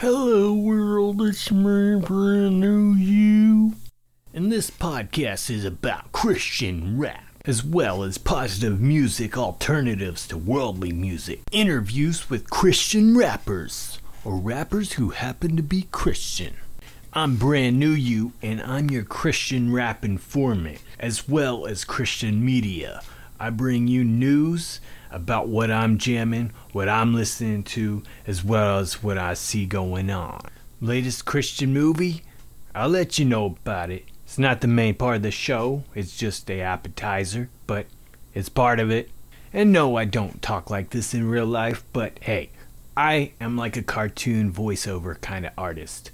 Hello, world. It's me, brand new you. And this podcast is about Christian rap, as well as positive music alternatives to worldly music, interviews with Christian rappers, or rappers who happen to be Christian. I'm brand new you, and I'm your Christian rap informant, as well as Christian media. I bring you news about what I'm jamming, what I'm listening to, as well as what I see going on. Latest Christian movie? I'll let you know about it. It's not the main part of the show, it's just a appetizer, but it's part of it. And no, I don't talk like this in real life, but hey, I am like a cartoon voiceover kind of artist.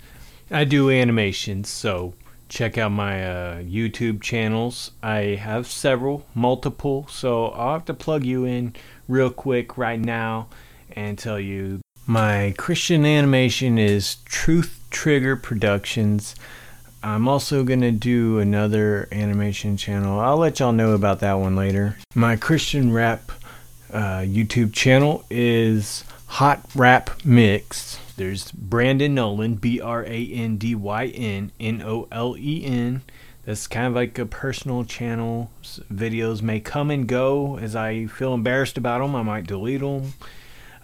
I do animations, so check out my uh, YouTube channels. I have several, multiple, so I'll have to plug you in real quick right now and tell you my Christian animation is Truth Trigger Productions. I'm also going to do another animation channel. I'll let y'all know about that one later. My Christian rap uh, YouTube channel is Hot Rap Mix. There's Brandyn Nolen, B R A N D Y N N O L E N. That's kind of like a personal channel. Videos may come and go as I feel embarrassed about them. I might delete them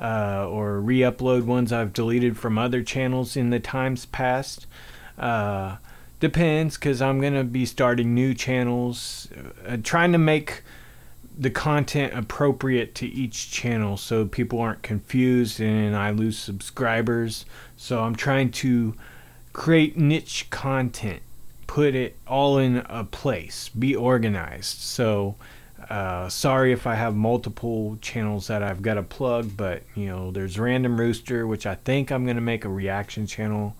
uh, or re upload ones I've deleted from other channels in the times past. Uh, depends because I'm going to be starting new channels, uh, trying to make the content appropriate to each channel so people aren't confused and I lose subscribers. So I'm trying to create niche content, put it all in a place, be organized. So uh, sorry if I have multiple channels that I've got to plug, but you know, there's Random Rooster, which I think I'm gonna make a reaction channel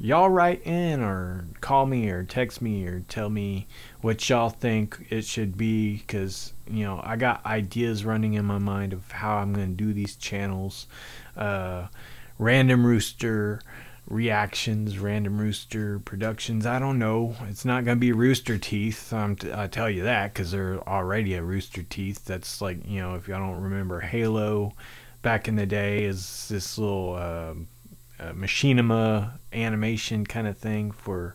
y'all write in or call me or text me or tell me what y'all think it should be because you know i got ideas running in my mind of how i'm to do these channels uh, random rooster reactions random rooster productions i don't know it's not going to be rooster teeth um, t- i tell you that because they're already a rooster teeth that's like you know if y'all don't remember halo back in the day is this little uh, uh, machinima animation kind of thing for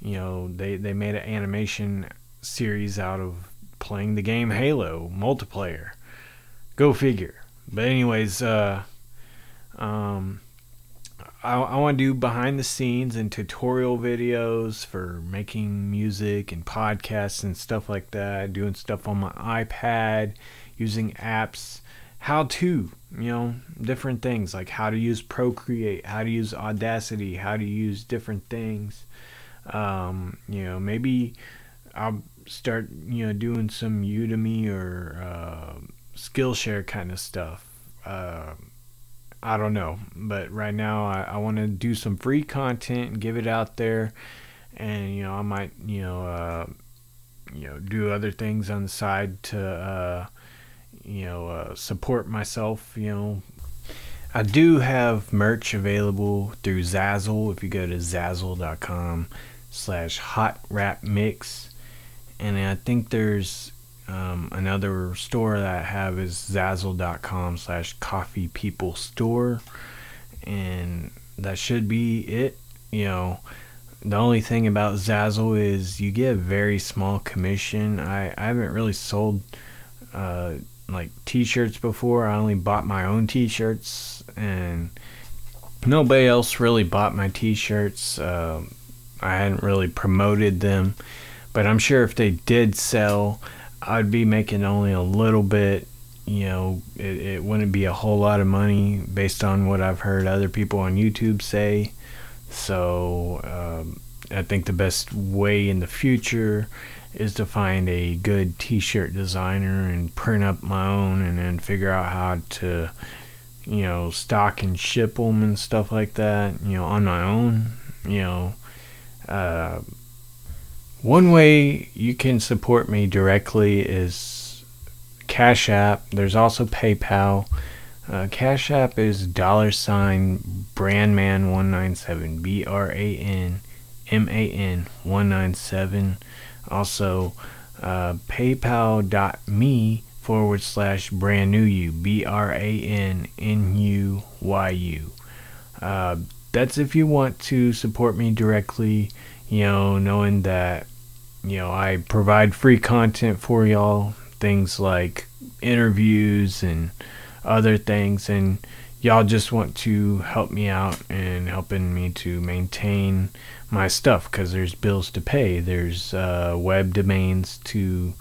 you know they they made an animation series out of playing the game Halo multiplayer. Go figure. But anyways, uh, um, I, I want to do behind the scenes and tutorial videos for making music and podcasts and stuff like that. Doing stuff on my iPad, using apps how to, you know, different things like how to use Procreate, how to use Audacity, how to use different things. Um, you know, maybe I'll start, you know, doing some Udemy or uh, Skillshare kind of stuff. Uh, I don't know, but right now I, I want to do some free content and give it out there, and you know I might you know uh, you know do other things on the side to uh, you know, uh, support myself, you know. I do have merch available through Zazzle. If you go to zazzle.com slash hot rap mix. And I think there's um, another store that I have is zazzle.com slash coffee people store. And that should be it. You know, the only thing about Zazzle is you get a very small commission. I, I haven't really sold uh, like t-shirts before. I only bought my own t-shirts and nobody else really bought my t-shirts. Uh, I hadn't really promoted them, but I'm sure if they did sell, I'd be making only a little bit. You know, it, it wouldn't be a whole lot of money based on what I've heard other people on YouTube say. So um, I think the best way in the future is to find a good t-shirt designer and print up my own and then figure out how to you know stock and ship them and stuff like that you know on my own you know uh, one way you can support me directly is cash app. There's also paypal. Uh, cash app is dollar sign brandman 197 b-r-a-n m-a-n 197 also, uh, paypal.me forward slash brand new you, B R A N N U Y U. Uh, that's if you want to support me directly, you know, knowing that, you know, I provide free content for y'all, things like interviews and other things, and y'all just want to help me out and helping me to maintain my stuff because there's bills to pay, there's uh, web domains to,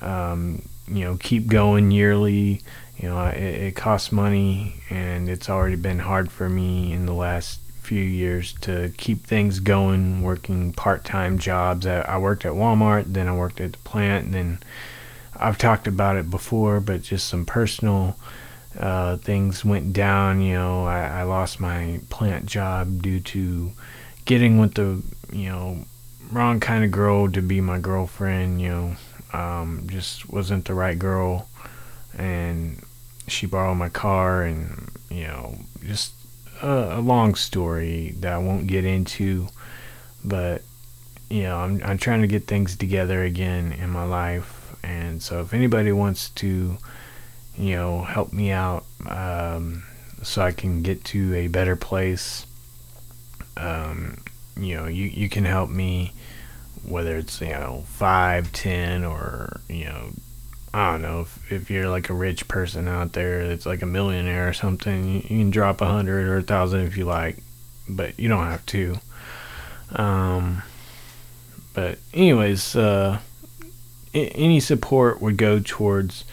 um, you know, keep going yearly. You know, it, it costs money, and it's already been hard for me in the last few years to keep things going, working part-time jobs. I, I worked at Walmart, then I worked at the plant, and then I've talked about it before, but just some personal uh, things went down. You know, I, I lost my plant job due to getting with the you know wrong kind of girl to be my girlfriend. You know, um, just wasn't the right girl, and she borrowed my car, and you know, just a, a long story that I won't get into, but you know, I'm I'm trying to get things together again in my life, and so if anybody wants to, you know, help me out, um, so I can get to a better place, um, you know, you you can help me, whether it's you know five, ten, or you know I don't know if, if you're like a rich person out there that's like a millionaire or something, you, you can drop a hundred or a thousand if you like, but you don't have to. Um, but anyways, uh, I- any support would go towards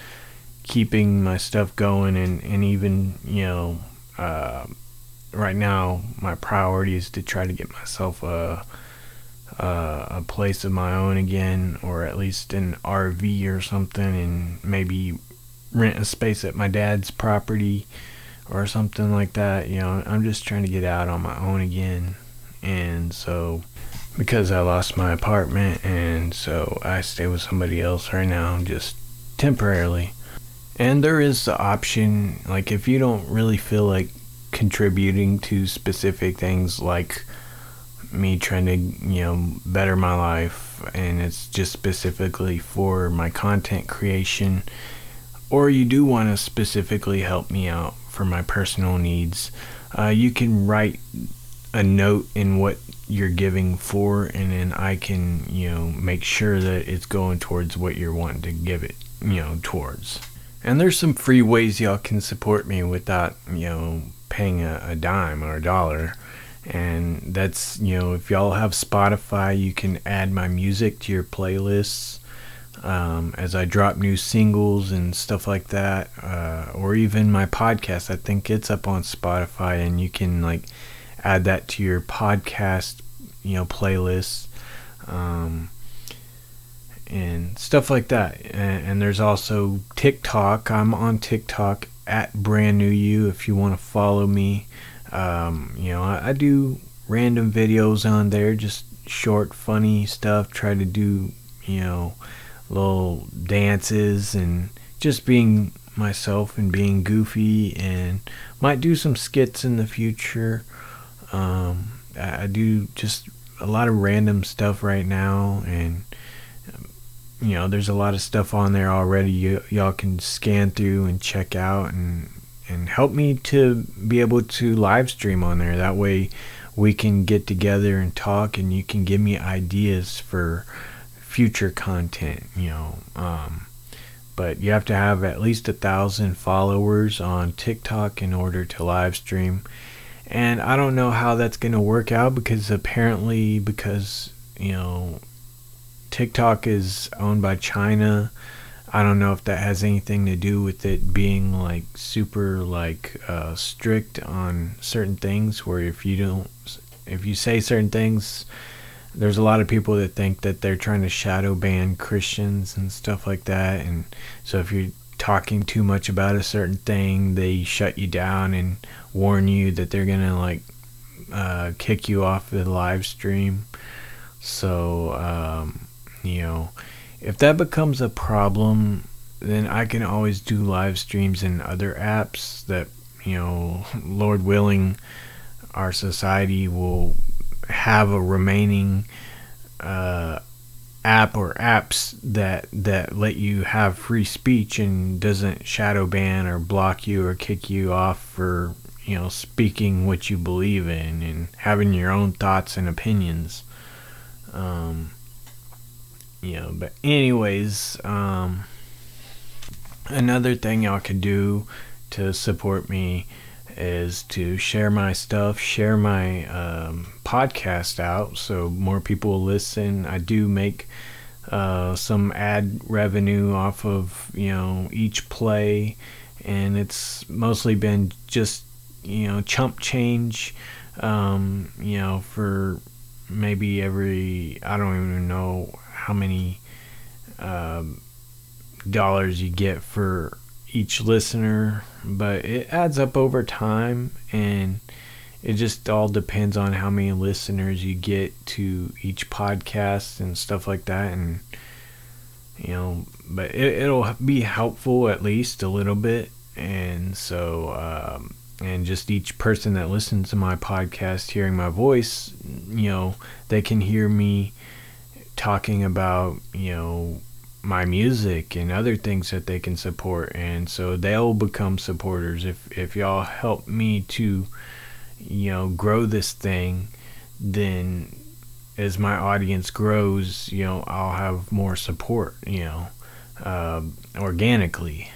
keeping my stuff going and, and even, you know, uh, right now my priority is to try to get myself a, uh, a place of my own again, or at least an RV or something, and maybe rent a space at my dad's property or something like that. You know, I'm just trying to get out on my own again. And so, because I lost my apartment, and so I stay with somebody else right now, just temporarily. And there is the option, like, if you don't really feel like contributing to specific things like me trying to you know better my life and it's just specifically for my content creation or you do want to specifically help me out for my personal needs uh, you can write a note in what you're giving for and then i can you know make sure that it's going towards what you're wanting to give it you know towards. And there's some free ways y'all can support me without you know paying a, a dime or a dollar and that's you know if y'all have spotify you can add my music to your playlists um, as i drop new singles and stuff like that uh, or even my podcast. I think it's up on spotify and you can like add that to your podcast you know playlist um, and stuff like that. And, and there's also tiktok. I'm on tiktok at brand new you if you want to follow me um, you know, I, I, do random videos on there, just short, funny stuff. Try to do, you know, little dances and just being myself and being goofy, and might do some skits in the future. Um, I, I do just a lot of random stuff right now, and you know, there's a lot of stuff on there already. Y- y'all can scan through and check out and and help me to be able to live stream on there. That way we can get together and talk and you can give me ideas for future content, you know. Um, but you have to have at least a thousand followers on TikTok in order to live stream. And I don't know how that's going to work out because apparently, because, you know, TikTok is owned by China I don't know if that has anything to do with it being like super like uh, strict on certain things. Where if you don't, if you say certain things, there's a lot of people that think that they're trying to shadow ban Christians and stuff like that. And so if you're talking too much about a certain thing, they shut you down and warn you that they're gonna like uh, kick you off the live stream. So um, you know if that becomes a problem, then I can always do live streams in other apps that, you know, Lord willing, our society will have a remaining uh, app or apps that that let you have free speech and doesn't shadow ban or block you or kick you off for you know speaking what you believe in and having your own thoughts and opinions. Um, you know, but anyways, um, another thing y'all can do to support me is to share my stuff, share my um, podcast out so more people will listen. I do make uh, some ad revenue off of you know each play, and it's mostly been just you know chump change. Um, you know for maybe every I don't even know how many uh, dollars you get for each listener, but it adds up over time and it just all depends on how many listeners you get to each podcast and stuff like that and you know but it, will be helpful at least a little bit and so um, and just each person that listens to my podcast hearing my voice you know they can hear me talking about you know my music and other things that they can support. And so they'll become supporters. If if y'all help me to you know grow this thing then as my audience grows you know I'll have more support you know uh, organically.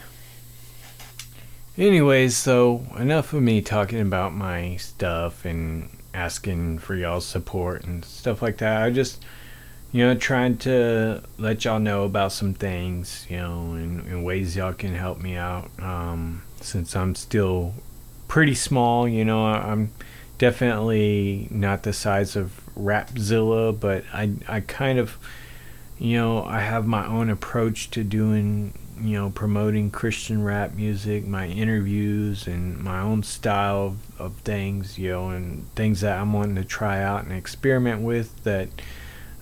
Anyways so enough of me talking about my stuff and asking for y'all's support and stuff like that. I just you know, trying to let y'all know about some things, you know, and, and ways y'all can help me out. Um, since I'm still pretty small, you know, I'm definitely not the size of Rapzilla, but I, I kind of, you know, I have my own approach to doing, you know, promoting Christian rap music, my interviews, and my own style of, of things, you know, and things that I'm wanting to try out and experiment with that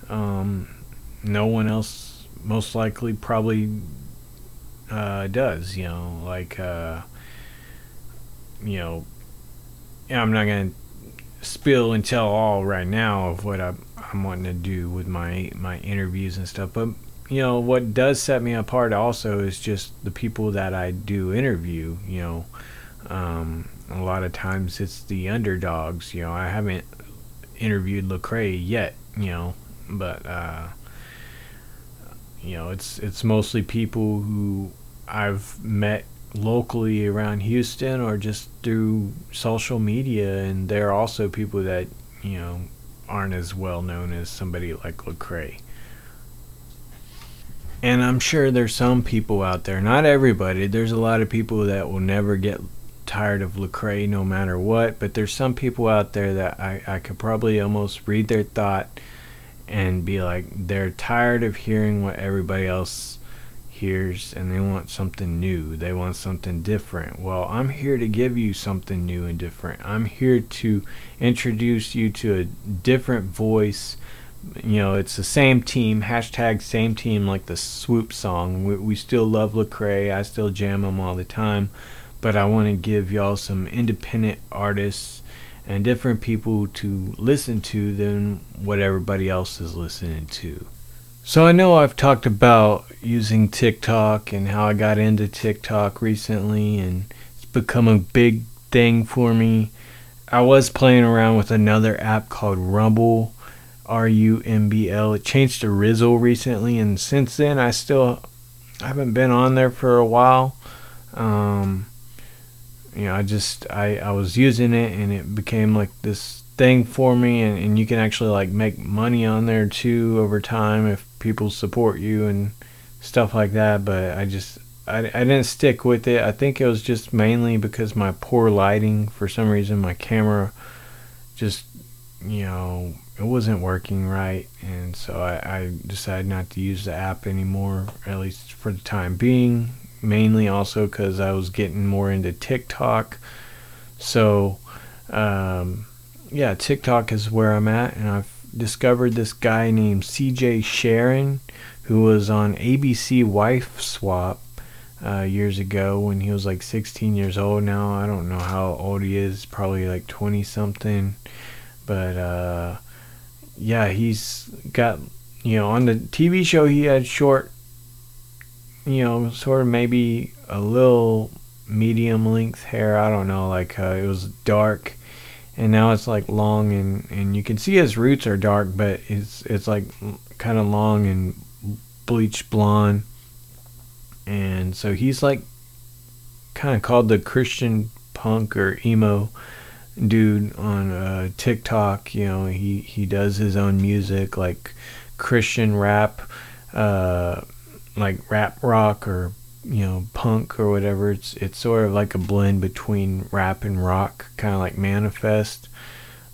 um, no one else most likely probably uh, does. You know, like uh, you know, I'm not gonna spill and tell all right now of what I, I'm wanting to do with my my interviews and stuff, but you know what does set me apart also is just the people that I do interview. You know, um, a lot of times it's the underdogs. You know, I haven't interviewed Lecrae yet. You know, but uh, you know, it's it's mostly people who I've met locally around Houston or just through social media, and they're also people that you know aren't as well known as somebody like Lecrae. And I'm sure there's some people out there, not everybody. There's a lot of people that will never get tired of Lecrae no matter what. But there's some people out there that I, I could probably almost read their thought and be like they're tired of hearing what everybody else hears and they want something new. They want something different. Well, I'm here to give you something new and different. I'm here to introduce you to a different voice. You know, it's the same team, hashtag same team, like the Swoop song. We, we still love Lecrae. I still jam them all the time. But I want to give y'all some independent artists and different people to listen to than what everybody else is listening to. So I know I've talked about using TikTok and how I got into TikTok recently and it's become a big thing for me. I was playing around with another app called Rumble, R U M B L. It changed to Rizzle recently and since then I still haven't been on there for a while. Um, you know, I just I I was using it and it became like this thing for me and, and you can actually like make money on there too over time if people support you and stuff like that but I just I, I didn't stick with it. I think it was just mainly because my poor lighting for some reason my camera just you know it wasn't working right and so I, I decided not to use the app anymore at least for the time being mainly also because I was getting more into TikTok. So, um, yeah, TikTok is where I'm at, and I've discovered this guy named CJ Sharon who was on ABC Wife Swap uh, years ago when he was like 16 years old now. I don't know how old he is, probably like 20 something. But uh, yeah, he's got, you know, on the TV show, he had short you know, sort of maybe a little medium length hair. I don't know, like uh, it was dark, and now it's like long and and you can see his roots are dark, but it's it's like kind of long and bleach blonde, and so he's like kind of called the Christian punk or emo dude on uh, TikTok. You know, he he does his own music like Christian rap, uh, like rap rock or you know punk or whatever. It's it's sort of like a blend between rap and rock, kind of like Manifest.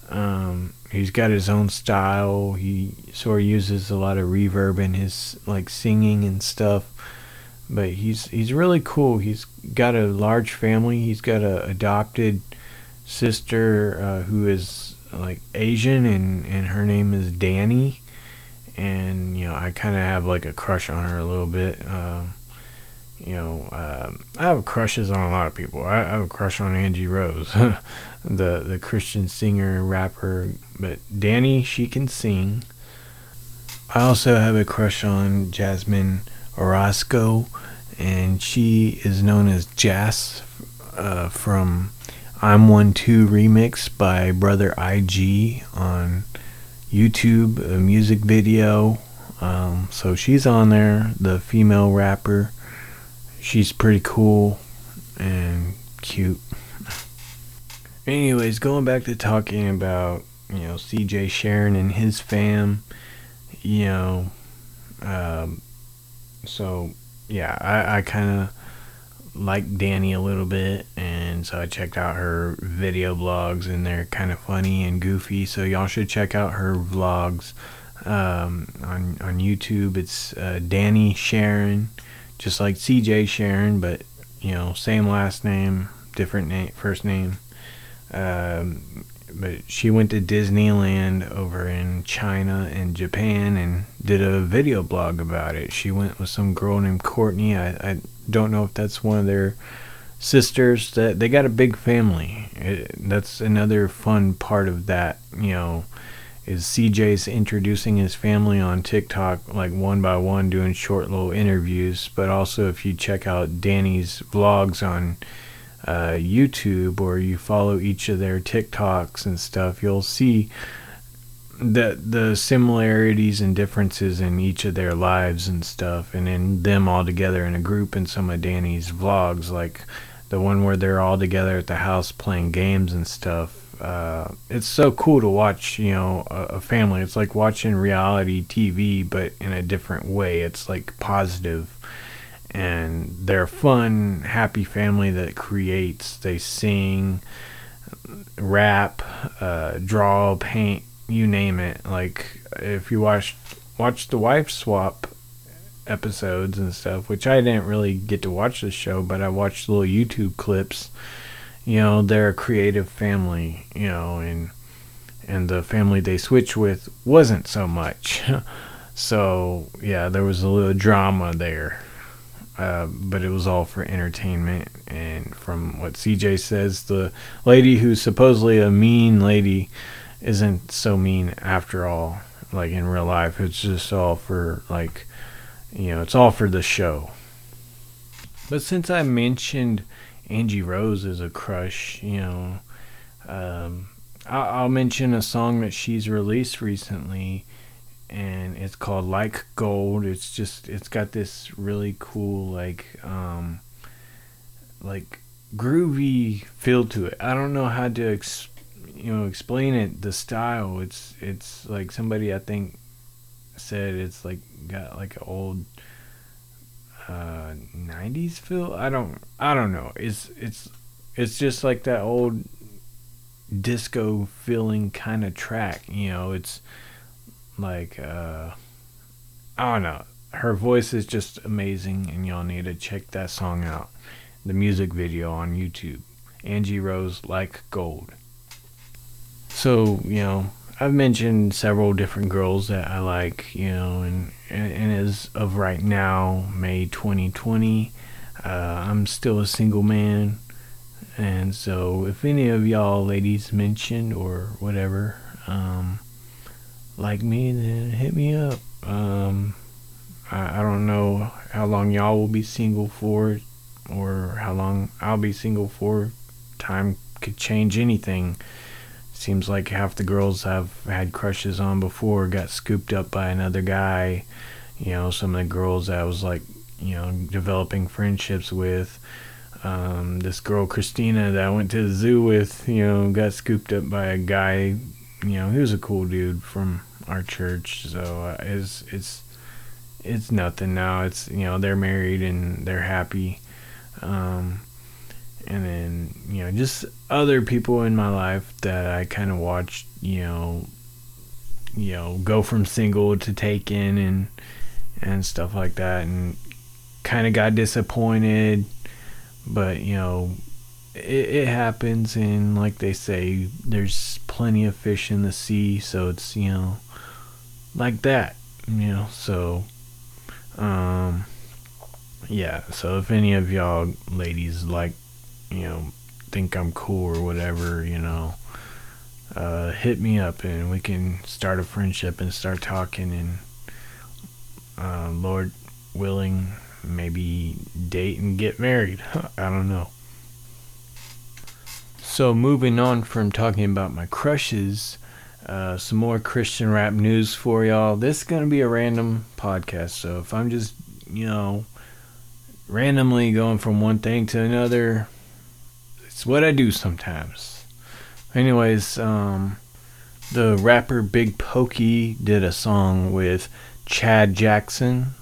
Um, he's got his own style. He sort of uses a lot of reverb in his like singing and stuff. But he's he's really cool. He's got a large family. He's got a adopted sister uh, who is like Asian and and her name is Danny. And you know I kind of have like a crush on her a little bit. Uh, you know, um, I have crushes on a lot of people. I, I have a crush on Angie Rose, the the Christian singer rapper. But Danny, she can sing. I also have a crush on Jasmine Orozco, and she is known as Jas uh, from I'm One Two remix by Brother IG on YouTube, music video. Um, so she's on there, the female rapper she's pretty cool and cute. Anyways, going back to talking about, you know, CJ Sharon and his fam, you know, um, so yeah, I, I kind of like Danny a little bit, and so I checked out her video blogs, and they're kind of funny and goofy. So y'all should check out her vlogs um, on on YouTube. It's uh, Danny Sharon just like CJ Sharon, but you know, same last name, different name, first name. Um, but she went to Disneyland over in China and Japan and did a video blog about it. She went with some girl named Courtney. I, I don't know if that's one of their sisters. That they got a big family. It, that's another fun part of that. You know, is CJ's introducing his family on TikTok, like one by one, doing short little interviews. But also, if you check out Danny's vlogs on uh, YouTube or you follow each of their TikToks and stuff, you'll see that the similarities and differences in each of their lives and stuff, and in them all together in a group in some of Danny's vlogs, like the one where they're all together at the house playing games and stuff uh, it's so cool to watch, you know, a, a, family. It's like watching reality TV, but in a different way. It's like positive, and they're a fun, happy family that creates. They sing, rap, uh, draw, paint, you name it. Like if you watch watch the wife swap episodes and stuff, which I didn't really get to watch the show, but I watched little YouTube clips you know they're a creative family you know and and the family they switch with wasn't so much so yeah there was a little drama there uh, but it was all for entertainment and from what cj says the lady who's supposedly a mean lady isn't so mean after all like in real life it's just all for like you know it's all for the show but since i mentioned Angie Rose as a crush. You know, um, I'll, mention a song that she's released recently, and it's called Like Gold. It's just it's got this really cool like um, like groovy feel to it. I don't know how to ex- you know explain it. The style. It's it's like somebody I think said it's like got like an old uh 90s feel. I don't i don't know. It's it's it's just like that old disco feeling kind of track you know? It's like uh i don't know. Her voice is just amazing and y'all need to check that song out. The music video on youtube. Angie rose like gold so you know I've mentioned several different girls that I like, you know, and and as of right now, May 2020, uh, I'm still a single man, and so if any of y'all ladies mentioned or whatever, um, like me, then hit me up. Um, I, I don't know how long y'all will be single for, or how long I'll be single for. Time could change anything seems like half the girls I've had crushes on before got scooped up by another guy. You know, some of the girls I was like, you know, developing friendships with. Um, this girl Christina that I went to the zoo with, you know, got scooped up by a guy. You know, he was a cool dude from our church. So uh, it's it's it's nothing now. It's you know they're married and they're happy. Um, and then you know just other people in my life that I kind of watched, you know, you know, go from single to taken and and stuff like that, and kind of got disappointed. But you know it, it happens and like they say there's plenty of fish in the sea so it's you know like that you know so um yeah so if any of y'all ladies like you know think i'm cool or whatever you know uh hit me up and we can start a friendship and start talking and uh lord willing maybe date and get married. I don't know. So, moving on from talking about my crushes, uh, some more Christian rap news for y'all. This is going to be a random podcast. So, if I'm just, you know, randomly going from one thing to another, it's what I do sometimes. Anyways, um, the rapper Big Pokey did a song with Chad Jackson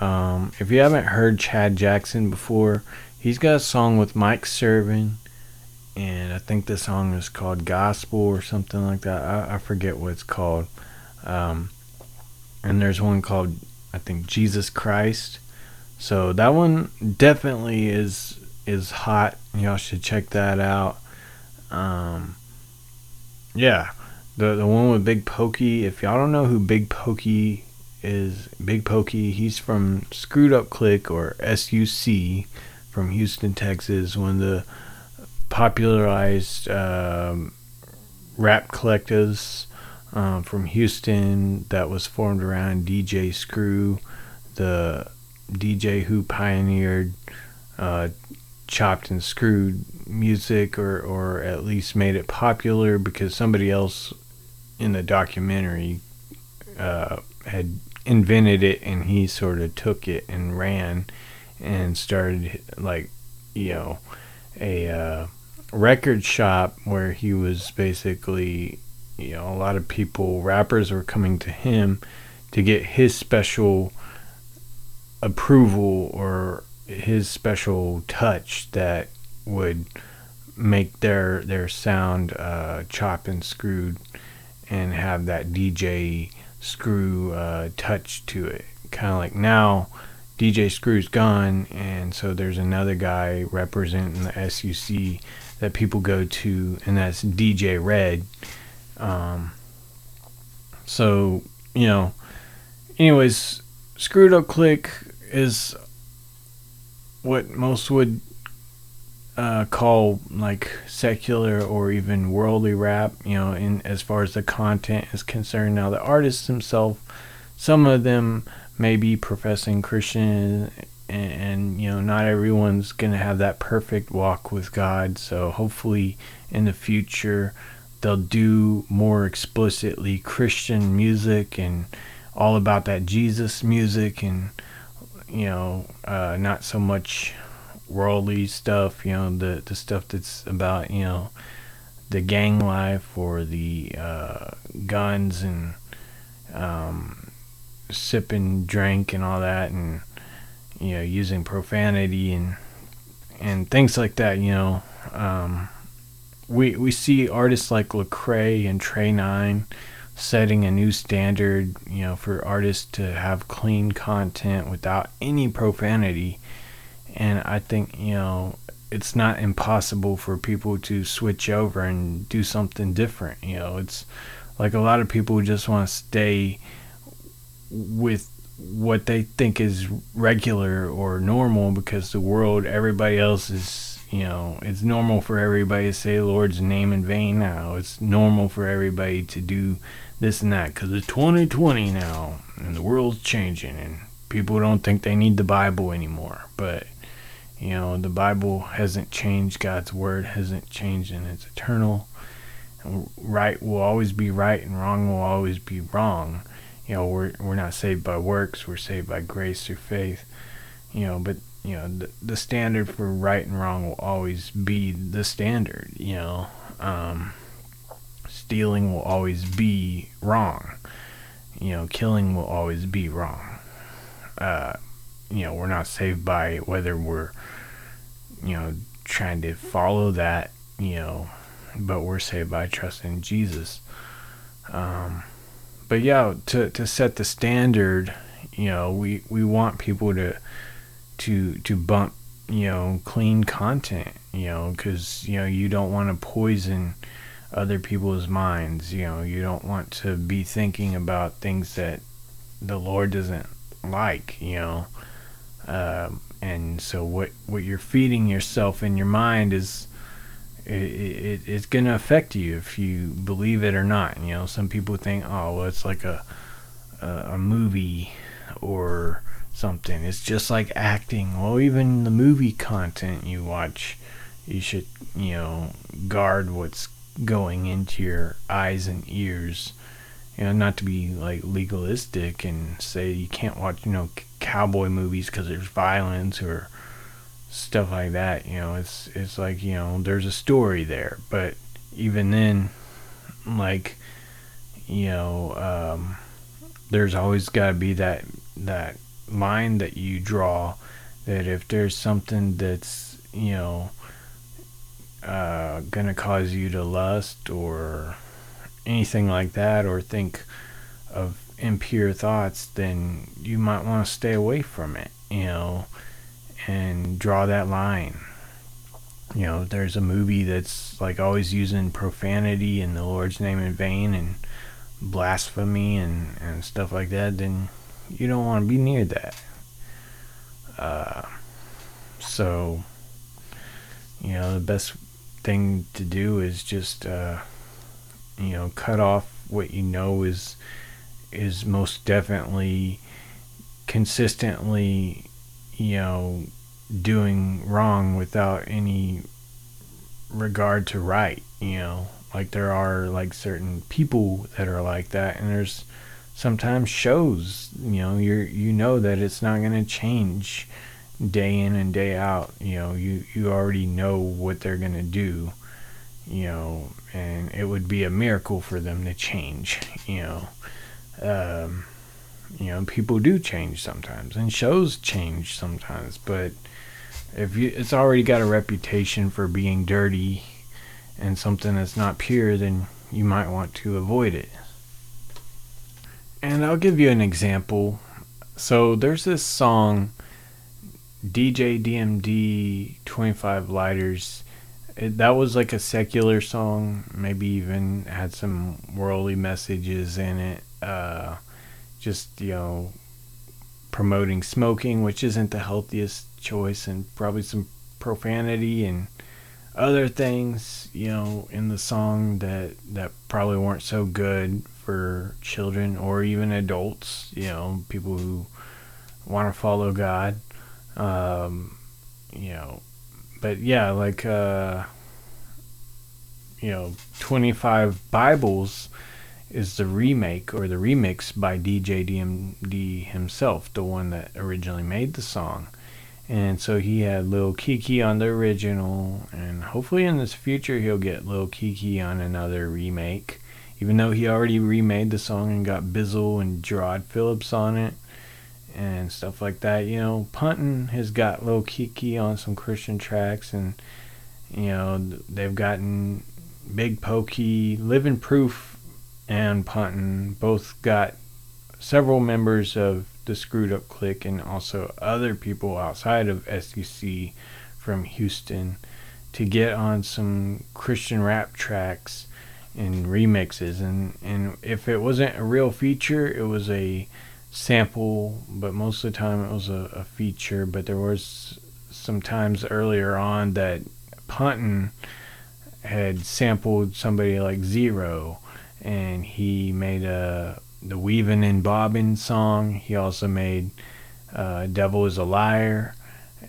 um, if you haven't heard Chad Jackson before, he's got a song with Mike Servin, and I think the song is called Gospel or something like that. I, I forget what it's called. Um, and there's one called, I think, Jesus Christ. So that one definitely is is hot. Y'all should check that out. Um, yeah, the the one with Big Pokey. If y'all don't know who Big Pokey is Big Pokey. He's from Screwed Up Click or SUC from Houston, Texas. One of the popularized um, rap collectives um, from Houston that was formed around DJ Screw, the DJ who pioneered uh, chopped and screwed music or, or at least made it popular because somebody else in the documentary uh, had invented it and he sort of took it and ran and started like you know a uh, record shop where he was basically you know a lot of people rappers were coming to him to get his special approval or his special touch that would make their their sound uh, chop and screwed and have that DJ Screw uh, touch to it. Kind of like now, DJ Screw's gone, and so there's another guy representing the SUC that people go to, and that's DJ Red. Um, so, you know, anyways, Screwed Up Click is what most would uh, call like secular or even worldly rap, you know, in as far as the content is concerned. Now, the artists themselves, some of them may be professing Christian, and, and you know, not everyone's gonna have that perfect walk with God. So, hopefully, in the future, they'll do more explicitly Christian music and all about that Jesus music, and you know, uh, not so much worldly stuff, you know, the the stuff that's about, you know, the gang life or the uh, guns and um, sipping drink and all that, and you know, using profanity and and things like that. You know, um, we we see artists like Lecrae and Trey Nine setting a new standard. You know, for artists to have clean content without any profanity and I think you know it's not impossible for people to switch over and do something different. You know, it's like a lot of people just want to stay with what they think is regular or normal because the world, everybody else is, you know, it's normal for everybody to say Lord's name in vain now. It's normal for everybody to do this and that because it's 2020 now and the world's changing and people don't think they need the Bible anymore. But you know, the Bible hasn't changed, God's word hasn't changed, and it's eternal. right will always be right and wrong will always be wrong. You know, we're we're not saved by works, we're saved by grace through faith. You know, but you know, the, the standard for right and wrong will always be the standard, you know. Um, stealing will always be wrong. You know, killing will always be wrong. Uh, you know, we're not saved by whether we're, you know, trying to follow that, you know, but we're saved by trusting Jesus. Um, but yeah, to to set the standard, you know, we we want people to to to bump, you know, clean content, you know, because you know you don't want to poison other people's minds. You know, you don't want to be thinking about things that the Lord doesn't like. You know, um, and so what what you're feeding yourself in your mind is it, it, it's going to affect you if you believe it or not. You know, some people think, oh, well, it's like a a, a movie or something. It's just like acting. Well, even the movie content you watch, you should you know guard what's going into your eyes and ears. You know, not to be like legalistic and say you can't watch you know cowboy movies because there's violence or stuff like that. You know, it's it's like you know there's a story there, but even then, like you know, um, there's always got to be that that line that you draw that if there's something that's you know uh, gonna cause you to lust or anything like that or think of impure thoughts then you might want to stay away from it you know and draw that line. You know, there's a movie that's like always using profanity and the Lord's name in vain and blasphemy and, and stuff like that, then you don't want to be near that. Uh, so, you know, the best thing to do is just, uh, you know, cut off what you know is is most definitely consistently you know, doing wrong without any regard to right, you know. Like there are like certain people that are like that and there's sometimes shows, you know, you're you know that it's not going to change day in and day out. You know, you you already know what they're going to do, you know, and it would be a miracle for them to change, you know. Um you know, people do change sometimes, and shows change sometimes. But if you, it's already got a reputation for being dirty and something that's not pure, then you might want to avoid it. And I'll give you an example. So there's this song, DJ DMD 25 Lighters. It, that was like a secular song, maybe even had some worldly messages in it. Uh, just you know promoting smoking, which isn't the healthiest choice, and probably some profanity and other things, you know, in the song that that probably weren't so good for children or even adults, you know, people who want to follow God. Um, you know, but yeah, like uh, you know, 25 Bibles is the remake or the remix by DJ DMD himself, the one that originally made the song. And so he had Lil Keke on the original, and hopefully in this future he'll get Lil Keke on another remake. Even though he already remade the song and got Bizzle and Gerard Phillips on it and stuff like that. You know, Puntin has got Lil Keke on some Christian tracks, and you know they've gotten Big Pokey, Living Proof and Puntin both got several members of the Screwed Up Click and also other people outside of SUC from Houston to get on some Christian rap tracks and remixes and and if it wasn't a real feature it was a sample but most of the time it was a, a feature but there was some times earlier on that Puntin had sampled somebody like Z-Ro and he made a the Weaving and Bobbing song. He also made uh, Devil is a Liar,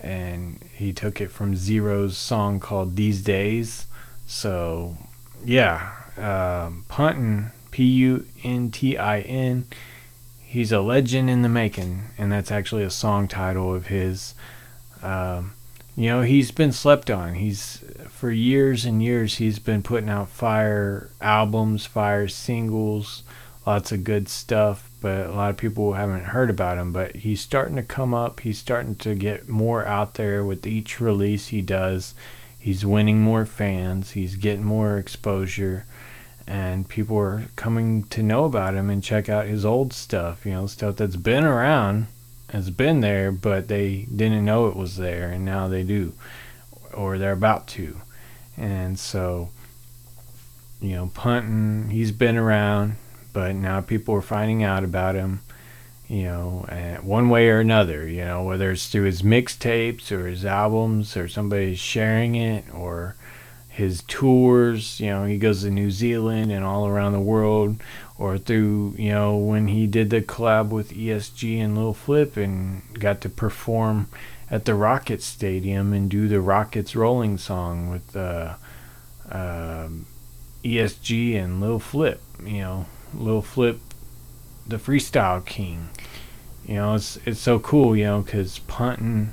and he took it from Z-Ro's song called These Days. So, yeah, um, Puntin, P U N T I N. He's a legend in the making, and that's actually a song title of his. Um, you know, he's been slept on. He's for years and years he's been putting out fire albums, fire singles, lots of good stuff, but a lot of people haven't heard about him, but he's starting to come up. He's starting to get more out there with each release he does. He's winning more fans, he's getting more exposure and people are coming to know about him and check out his old stuff, you know, stuff that's been around has been there, but they didn't know it was there, and now they do, or they're about to. And so, you know, Puntin, he's been around, but now people are finding out about him, you know, eh, one way or another, you know, whether it's through his mixtapes or his albums or somebody sharing it or his tours, you know, he goes to New Zealand and all around the world, or through, you know, when he did the collab with ESG and Lil Flip and got to perform at the Rockets Stadium and do the Rockets Rolling song with uh, uh, ESG and Lil Flip, you know, Lil Flip, the freestyle king. You know, it's it's so cool, you know, because Puntin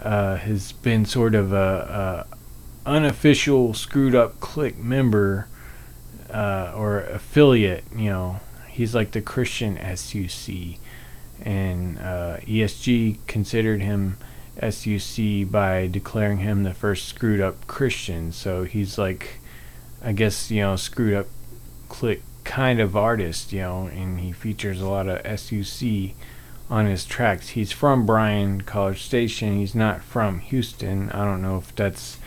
uh, has been sort of a, a unofficial Screwed Up Click member uh, or affiliate, you know, he's like the Christian SUC, and uh, ESG considered him SUC by declaring him the first screwed up Christian. So he's like, I guess you know, Screwed Up Click kind of artist, you know, and he features a lot of SUC on his tracks. He's from Bryan College Station. He's not from Houston. I don't know if that's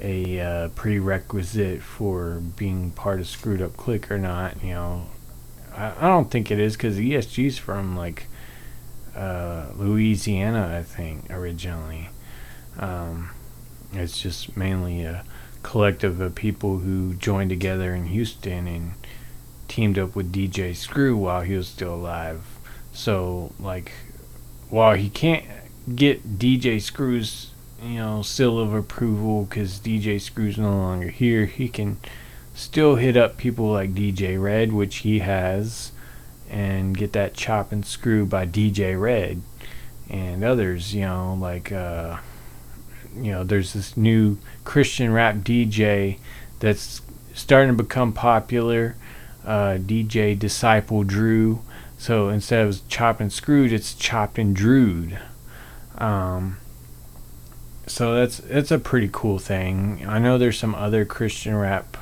a uh, prerequisite for being part of Screwed Up Click or not. You know, I, I don't think it is because ESG's from like uh, Louisiana, I think, originally. Um, it's just mainly a collective of people who joined together in Houston and teamed up with DJ Screw while he was still alive. So, like, while he can't get DJ Screw's you know, seal of approval because DJ Screw's no longer here. He can still hit up people like DJ Red, which he has, and get that chop and screw by DJ Red and others, you know, like, uh, you know, there's this new Christian rap DJ that's starting to become popular. Uh, DJ Disciple Drew. So instead of chopped and screwed, it's chopped and drewed. Um, so that's it's a pretty cool thing. I know there's some other Christian rap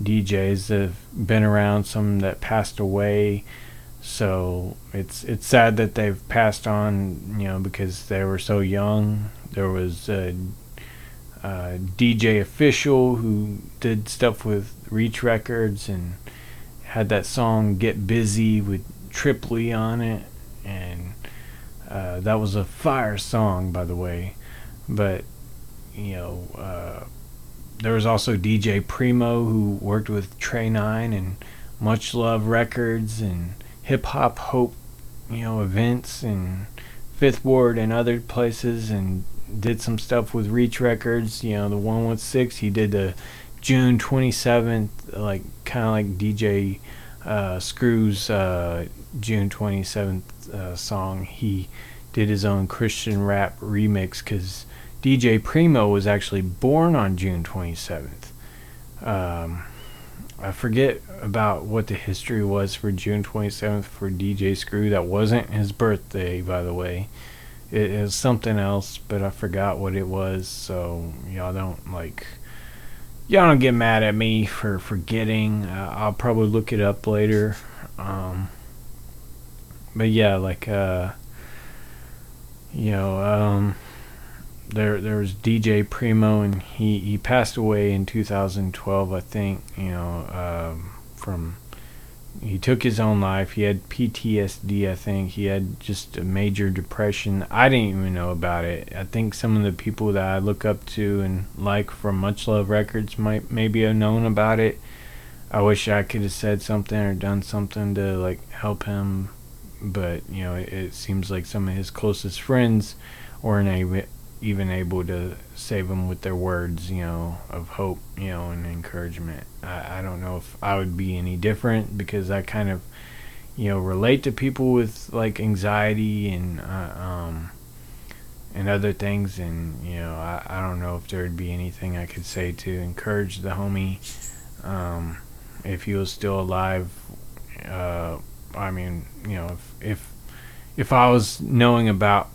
DJs that have been around, some that passed away. So it's it's sad that they've passed on, you know, because they were so young. There was a, a DJ official who did stuff with Reach Records and had that song "Get Busy" with Trip Lee on it, and uh, that was a fire song, by the way but you know, uh, there was also DJ Primo who worked with Trey Nine and Much Love Records and Hip Hop Hope, you know, events and Fifth Ward and other places and did some stuff with Reach Records. You know, the one with six. He did the June 27th, like kind of like DJ uh, Screw's uh, June 27th uh, song. He did his own Christian rap remix because DJ Primo was actually born on June 27th. Um, I forget about what the history was for June 27th for DJ Screw. That wasn't his birthday, by the way. It is something else, but I forgot what it was. So y'all don't like, y'all don't get mad at me for forgetting. Uh, I'll probably look it up later. Um, but yeah, like, uh, you know, um, there there was DJ Primo, and he he passed away in 2012, I think. You know, um, from he took his own life. He had PTSD, I think. He had just a major depression. I didn't even know about it. I think some of the people that I look up to and like from Much Love Records might maybe have known about it. I wish I could have said something or done something to like help him, but you know, it, it seems like some of his closest friends weren't able even able to save them with their words, you know, of hope, you know, and encouragement. I, I don't know if I would be any different because I kind of, you know, relate to people with like anxiety and uh, um, and other things, and you know, I, I don't know if there would be anything I could say to encourage the homie. Um, if he was still alive, uh, I mean, you know, if if if I was knowing about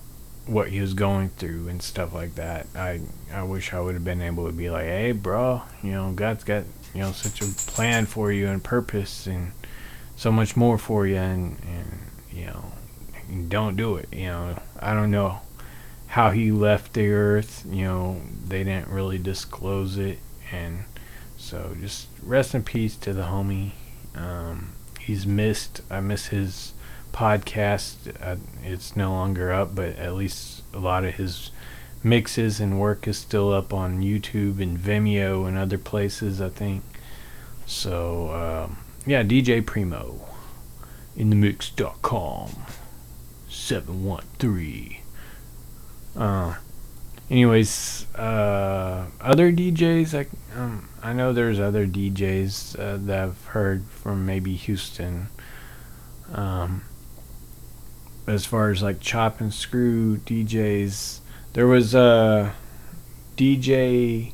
what he was going through and stuff like that, I I wish I would have been able to be like, hey, bro, you know, God's got you know such a plan for you and purpose and so much more for you, and and you know, don't do it. You know, I don't know how he left the earth. You know, they didn't really disclose it, and so just rest in peace to the homie. Um, he's missed. I miss his podcast. Uh, it's no longer up, but at least a lot of his mixes and work is still up on YouTube and Vimeo and other places, I think. So, um, yeah, DJ Primo in the mix.com 713. Uh, anyways, uh, other DJs, I, um, I know there's other DJs uh, that I've heard from maybe Houston. Um, as far as like chop and screw DJs, there was a DJ.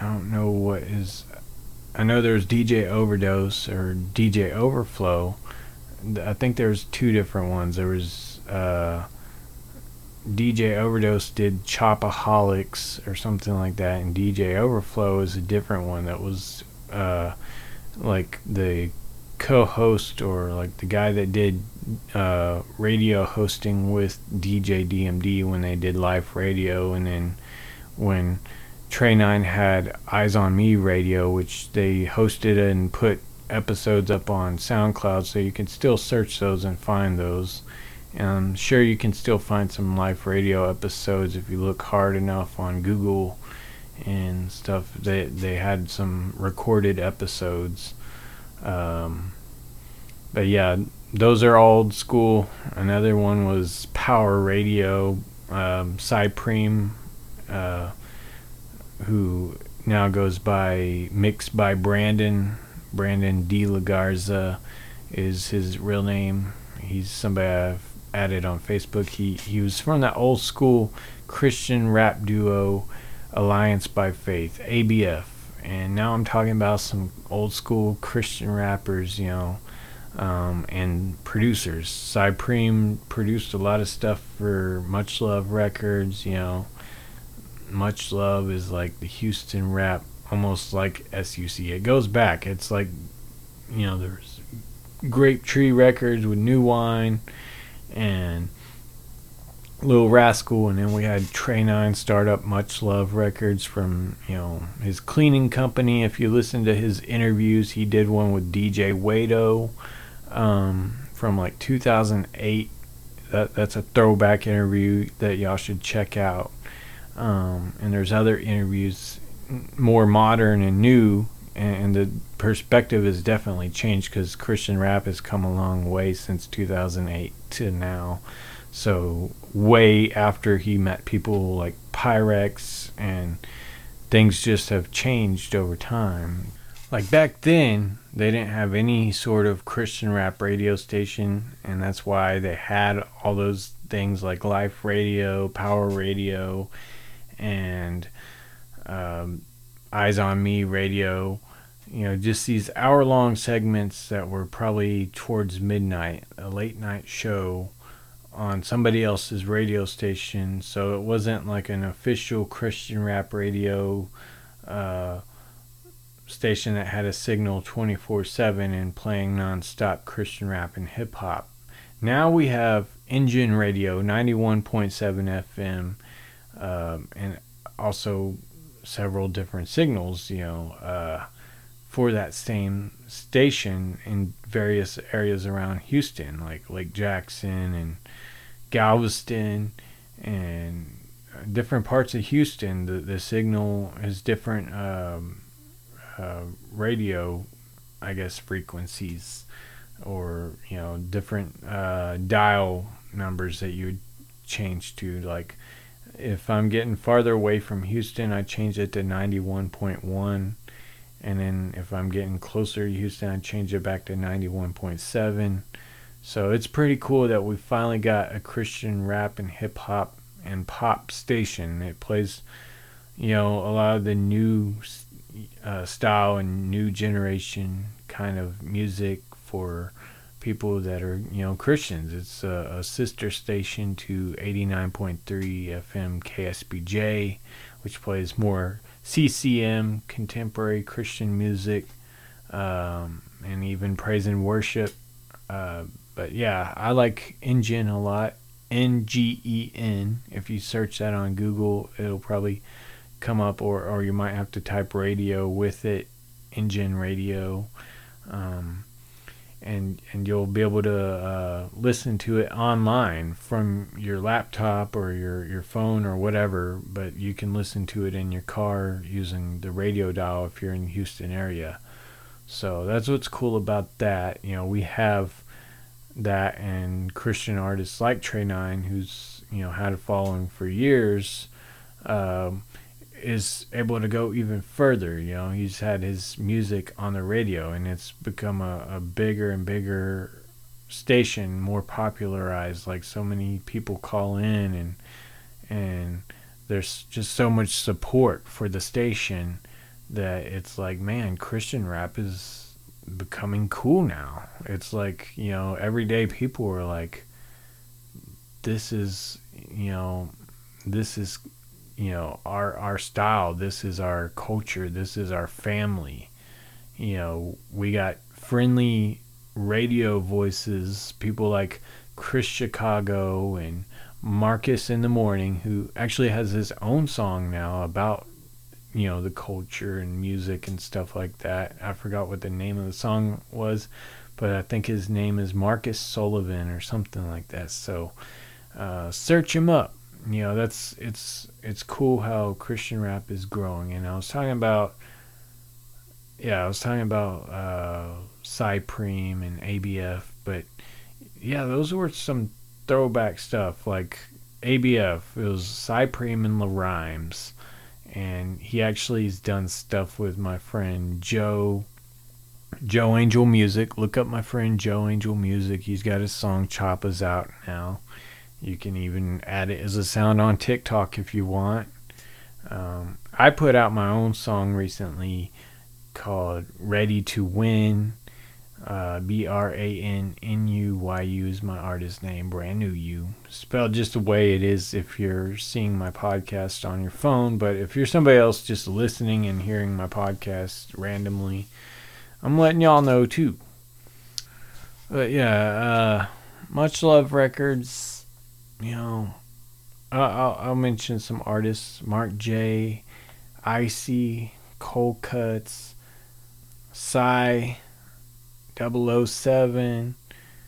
I don't know what is. I know there's DJ Overdose or DJ Overflow. I think there's two different ones. There was uh, DJ Overdose did Chopaholics or something like that, and DJ Overflow is a different one that was uh, like the co-host or like the guy that did uh, radio hosting with DJ DMD when they did live radio, and then when Trey Nine had Eyes on Me radio, which they hosted and put episodes up on SoundCloud, so you can still search those and find those. And I'm sure you can still find some live radio episodes if you look hard enough on Google and stuff. They they had some recorded episodes. Um, but yeah, those are old school. Another one was Power Radio, um, Cypreme, uh, who now goes by Mixed by Brandon. Brandon De La Garza is his real name. He's somebody I've added on Facebook. He he was from that old school Christian rap duo Alliance by Faith, ABF. And now I'm talking about some old school Christian rappers, you know, um, and producers. Cypreme produced a lot of stuff for Much Love Records, you know. Much Love is like the Houston rap, almost like SUC. It goes back. It's like, you know, there's Grape Tree Records with New Wine and Lil Raskull, and then we had Trey Nine start up Much Love Records from you know his cleaning company. If you listen to his interviews, he did one with DJ Wado um, from like 2008. That that's a throwback interview that y'all should check out. Um, and there's other interviews more modern and new and the perspective has definitely changed because Christian rap has come a long way since 2008 to now. So way after he met people like Pyrex and things just have changed over time. Like back then, they didn't have any sort of Christian rap radio station, and that's why they had all those things like Life Radio, Power Radio, and um, Eyes on Me Radio you know, just these hour long segments that were probably towards midnight, a late night show on somebody else's radio station. So it wasn't like an official Christian rap radio uh, station that had a signal 24 7 and playing non stop Christian rap and hip hop. Now we have Ngen Radio 91.7 FM um, and also several different signals, you know. Uh, for that same station in various areas around Houston, like Lake Jackson and Galveston and different parts of Houston. The, the signal has different um, uh, radio, I guess, frequencies or, you know, different uh, dial numbers that you would change to. Like if I'm getting farther away from Houston, I change it to 91.1. And then if I'm getting closer to Houston, I change it back to 91.7. So it's pretty cool that we finally got a Christian rap and hip hop and pop station. It plays, you know, a lot of the new uh, style and new generation kind of music for people that are you know Christians. It's a, a sister station to 89.3 FM KSBJ, which plays more CCM, contemporary Christian music, um, and even praise and worship. Uh, but yeah, I like Ngen a lot. N G E N. If you search that on Google, it'll probably come up, or, or you might have to type radio with it, Ngen radio. Um, and and you'll be able to uh, listen to it online from your laptop or your your phone or whatever. But you can listen to it in your car using the radio dial if you're in the Houston area. So that's what's cool about that. You know, we have that and Christian artists like Trey Nine, who's you know had a following for years. Um, is able to go even further. You know, he's had his music on the radio, and it's become a, a bigger and bigger station, more popularized. Like so many people call in, and and there's just so much support for the station that it's like, man, Christian rap is becoming cool now. It's like you know, everyday people are like, this is you know, this is you know our our style. This is our culture. This is our family. You know we got friendly radio voices people like chris chicago and marcus in the morning who actually has his own song now about you know the culture and music and stuff like that i forgot what the name of the song was but i think his name is marcus sullivan or something like that so uh, search him up you know that's it's it's cool how Christian rap is growing. And I was talking about yeah, I was talking about uh Cypreme and ABF, but yeah, those were some throwback stuff like ABF. It was Cypreme and LaRhymes. And he actually has done stuff with my friend Joe Joe Angel Music. Look up my friend Joe Angel Music. He's got his song Choppa's out now. You can even add it as a sound on TikTok if you want. Um, I put out my own song recently called Ready to Win. Uh, B R A N N U Y U is my artist name, brand new you. Spelled just the way it is if you're seeing my podcast on your phone, but if you're somebody else just listening and hearing my podcast randomly, I'm letting y'all know too. But yeah, uh, Much Love Records you know, I'll, I'll mention some artists: Mark J, Icy, Cold Cuts, Psy, 007,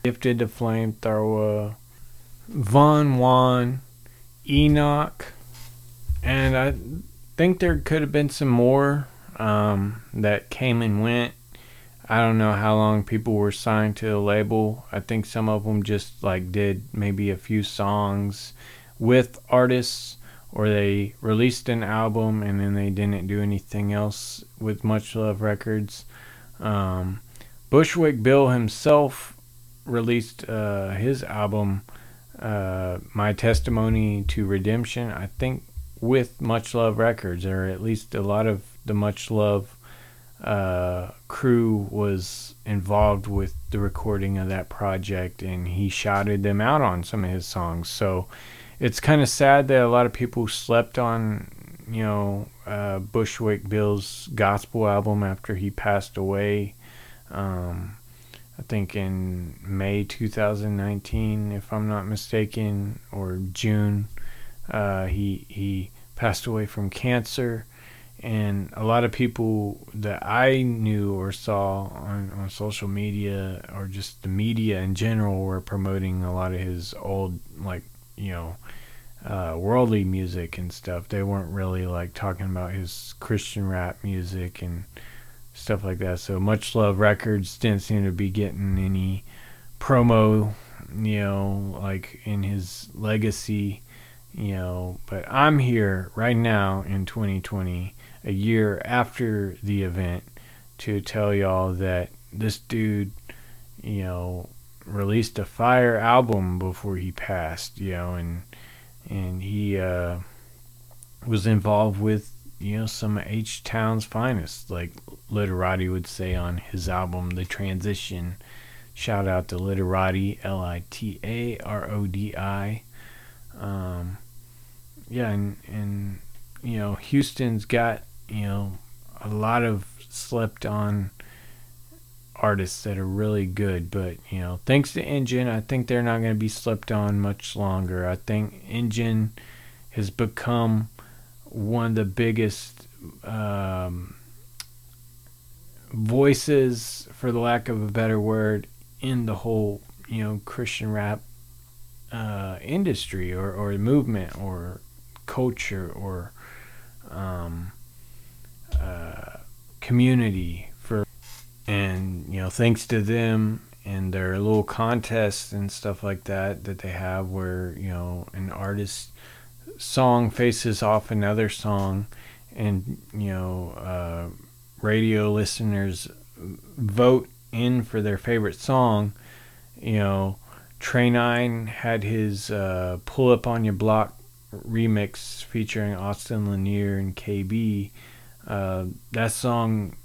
Gifted the Flamethrower, Von Juan, Enoch, and I think there could have been some more um, that came and went. I don't know how long people were signed to the label. I think some of them just like did maybe a few songs with artists or they released an album and then they didn't do anything else with Much Love Records. Um, Bushwick Bill himself released uh, his album, uh, My Testimony to Redemption, I think with Much Love Records, or at least a lot of the Much Love uh, crew was involved with the recording of that project and he shouted them out on some of his songs. So it's kind of sad that a lot of people slept on, you know, uh, Bushwick Bill's gospel album after he passed away. Um, I think in May 2019, if I'm not mistaken, or June, uh, he he passed away from cancer and a lot of people that I knew or saw on, on social media or just the media in general were promoting a lot of his old like you know uh, worldly music and stuff. They weren't really like talking about his Christian rap music and stuff like that. So much love records didn't seem to be getting any promo, you know, like in his legacy you know, but I'm here right now in 2020, a year after the event, to tell y'all that this dude, you know, released a fire album before he passed, you know, and and he uh, was involved with you know some H Town's finest, like Litarodi would say on his album, The Transition. Shout out to Litarodi, L I T A R O D I. Um, yeah, and and you know Houston's got you know a lot of slept on artists that are really good, but you know thanks to Ngen, I think they're not going to be slept on much longer. I think Ngen has become one of the biggest um, voices, for the lack of a better word, in the whole you know Christian rap uh, industry or or movement or culture or um, uh, community for and you know thanks to them and their little contests and stuff like that that they have where you know an artist song faces off another song and you know uh, radio listeners vote in for their favorite song you know Trey Nine had his uh, "Pull Up on Your Block" remix featuring Austin Lanier and KB. Uh, that song,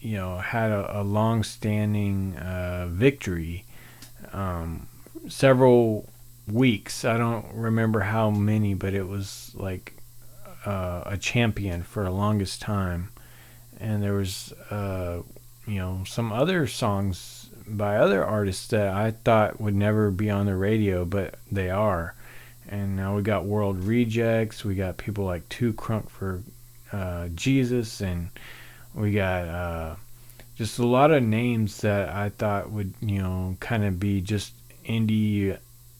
you know, had a, a long-standing uh, victory. Um, several weeks. I don't remember how many, but it was like uh, a champion for the longest time. And there was, uh, you know, some other songs by other artists that I thought would never be on the radio, but they are. And now we got World Rejects. We got people like Two Crunk for uh, Jesus, and we got uh, just a lot of names that I thought would, you know, kind of be just indie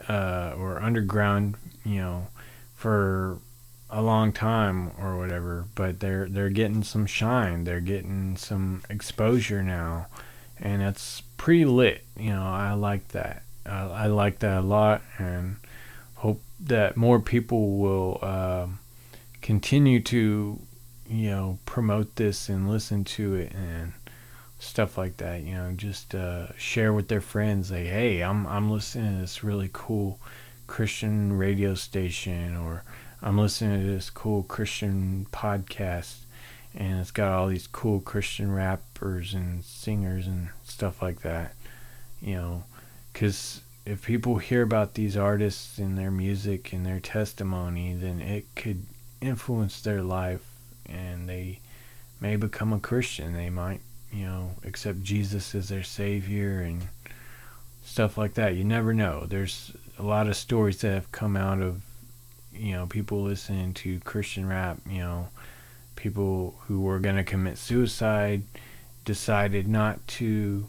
uh, or underground, you know, for a long time or whatever. But they're they're getting some shine. They're getting some exposure now and it's pretty lit. You know, I like that. I, I like that a lot, and hope that more people will um, continue to, you know, promote this and listen to it and stuff like that. You know, just uh, share with their friends. Like, hey, I'm I'm listening to this really cool Christian radio station, or I'm listening to this cool Christian podcast and it's got all these cool Christian rappers and singers and stuff like that. You know, because if people hear about these artists and their music and their testimony, then it could influence their life and they may become a Christian. They might, you know, accept Jesus as their Savior and stuff like that. You never know. There's a lot of stories that have come out of, you know, people listening to Christian rap, you know people who were going to commit suicide decided not to,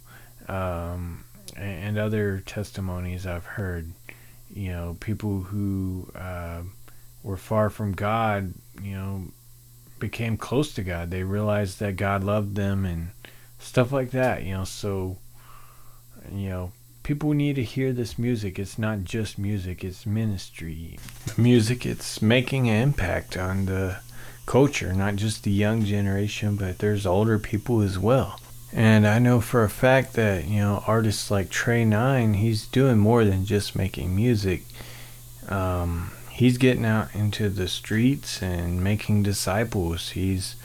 um, and other testimonies I've heard. You know, people who uh, were far from God, you know, became close to God. They realized that God loved them and stuff like that. You know, so you know, people need to hear this music. It's not just music; it's ministry. Music. It's making an impact on the culture, not just the young generation, but there's older people as well. And I know for a fact that, you know, artists like Trey Nine, he's doing more than just making music. Um, he's getting out into the streets and making disciples. He's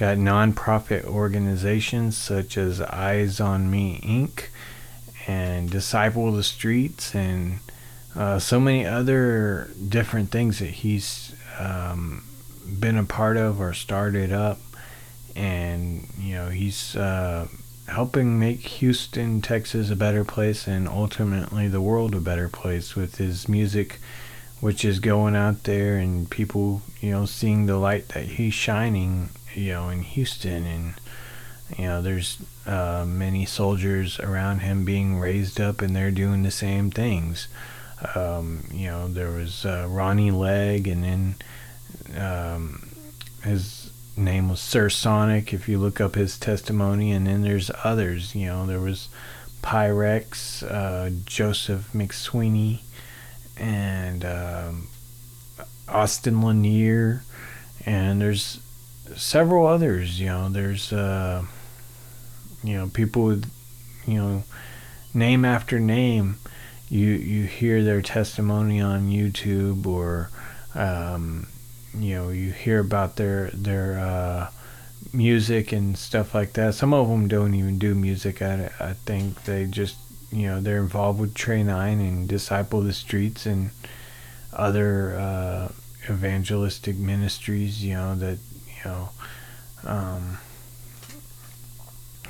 got nonprofit organizations such as Eyes on Me Inc. and Disciple the Streets and uh, so many other different things that he's um, been a part of or started up, and you know he's uh, helping make Houston, Texas, a better place, and ultimately the world a better place with his music, which is going out there and people, you know, seeing the light that he's shining, you know, in Houston, and you know, there's uh, many soldiers around him being raised up, and they're doing the same things. Um, you know, there was uh, Ronnie Legg, and then um, his name was Sir Sonic. If you look up his testimony, and then there's others. You know, there was Pyrex, uh, Joseph McSweeney, and um, Austin Lanier, and there's several others. You know, there's uh, you know people with you know name after name. You you hear their testimony on YouTube or um, you know you hear about their their uh, music and stuff like that. Some of them don't even do music. I I think they just you know they're involved with Trey Nine and Disciple the Streets and other uh, evangelistic ministries. You know that you know. Um,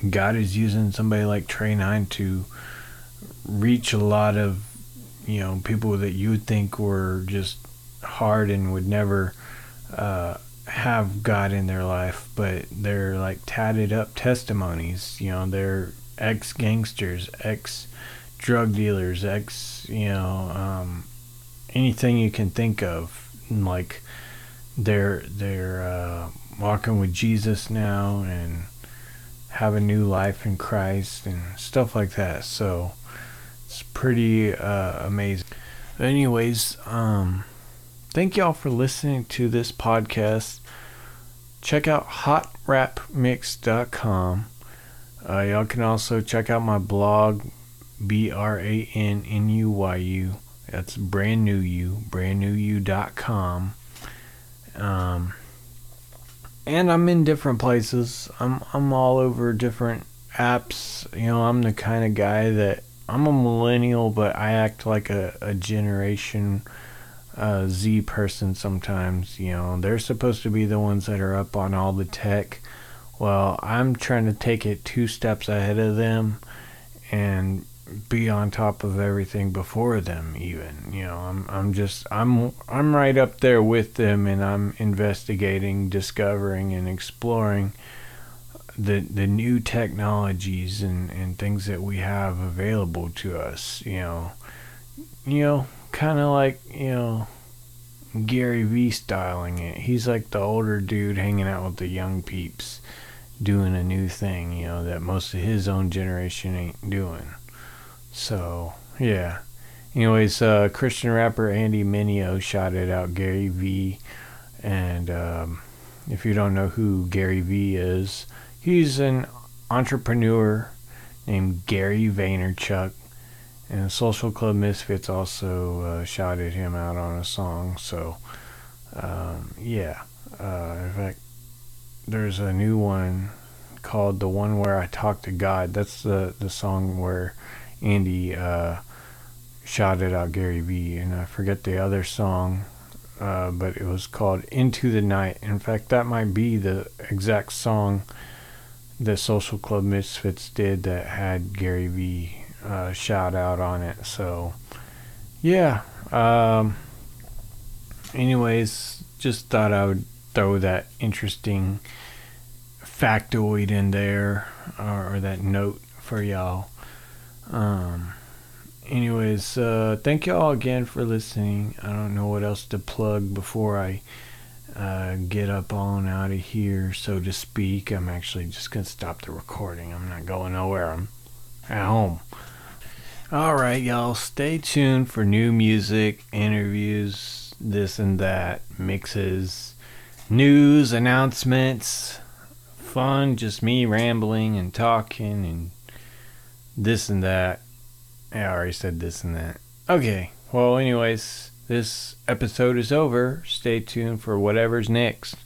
God is using somebody like Trey Nine to reach a lot of you know people that you would think were just hard and would never uh, have God in their life, but they're like tatted up testimonies. You know, they're ex gangsters, ex drug dealers, ex you know um, anything you can think of. Like they're they're uh, walking with Jesus now and have a new life in Christ and stuff like that. So it's pretty uh, amazing. Anyways, um, thank y'all for listening to this podcast. Check out hotrapmix.com. Uh, y'all can also check out my blog, B R A N N U Y U. That's brand new you, brandnewyou.com. Um, and I'm in different places. I'm I'm all over different apps. You know, I'm the kind of guy that I'm a millennial, but I act like a, a generation uh, Z person sometimes. You know, they're supposed to be the ones that are up on all the tech. Well, I'm trying to take it two steps ahead of them and be on top of everything before them even you know i'm i'm just i'm i'm right up there with them and i'm investigating discovering and exploring the the new technologies and and things that we have available to us you know. You know kind of like you know Gary Vee styling it. He's like the older dude hanging out with the young peeps doing a new thing you know that most of his own generation ain't doing so, yeah. Anyways, uh, Christian rapper Andy Mineo shouted out Gary Vee. And um, if you don't know who Gary Vee is, he's an entrepreneur named Gary Vaynerchuk. And Social Club Misfits also uh, shouted him out on a song. So, um, yeah. Uh, in fact, there's a new one called "The One Where I Talk to God." That's the the song where Andy uh, shouted out Gary Vee, and I forget the other song, uh, but it was called Into the Night. In fact, that might be the exact song that Social Club Misfits did that had Gary Vee uh, shout out on it. So, yeah. Um, anyways, just thought I would throw that interesting factoid in there, or, or that note for y'all. Um, anyways, uh, thank you all again for listening. I don't know what else to plug before I uh, get up on out of here, so to speak. I'm actually just going to stop the recording. I'm not going nowhere. I'm at home. All right, y'all, stay tuned for new music, interviews, this and that, mixes, news, announcements, fun, just me rambling and talking and this and that. I already said this and that. Okay, well, anyways, this episode is over. Stay tuned for whatever's next.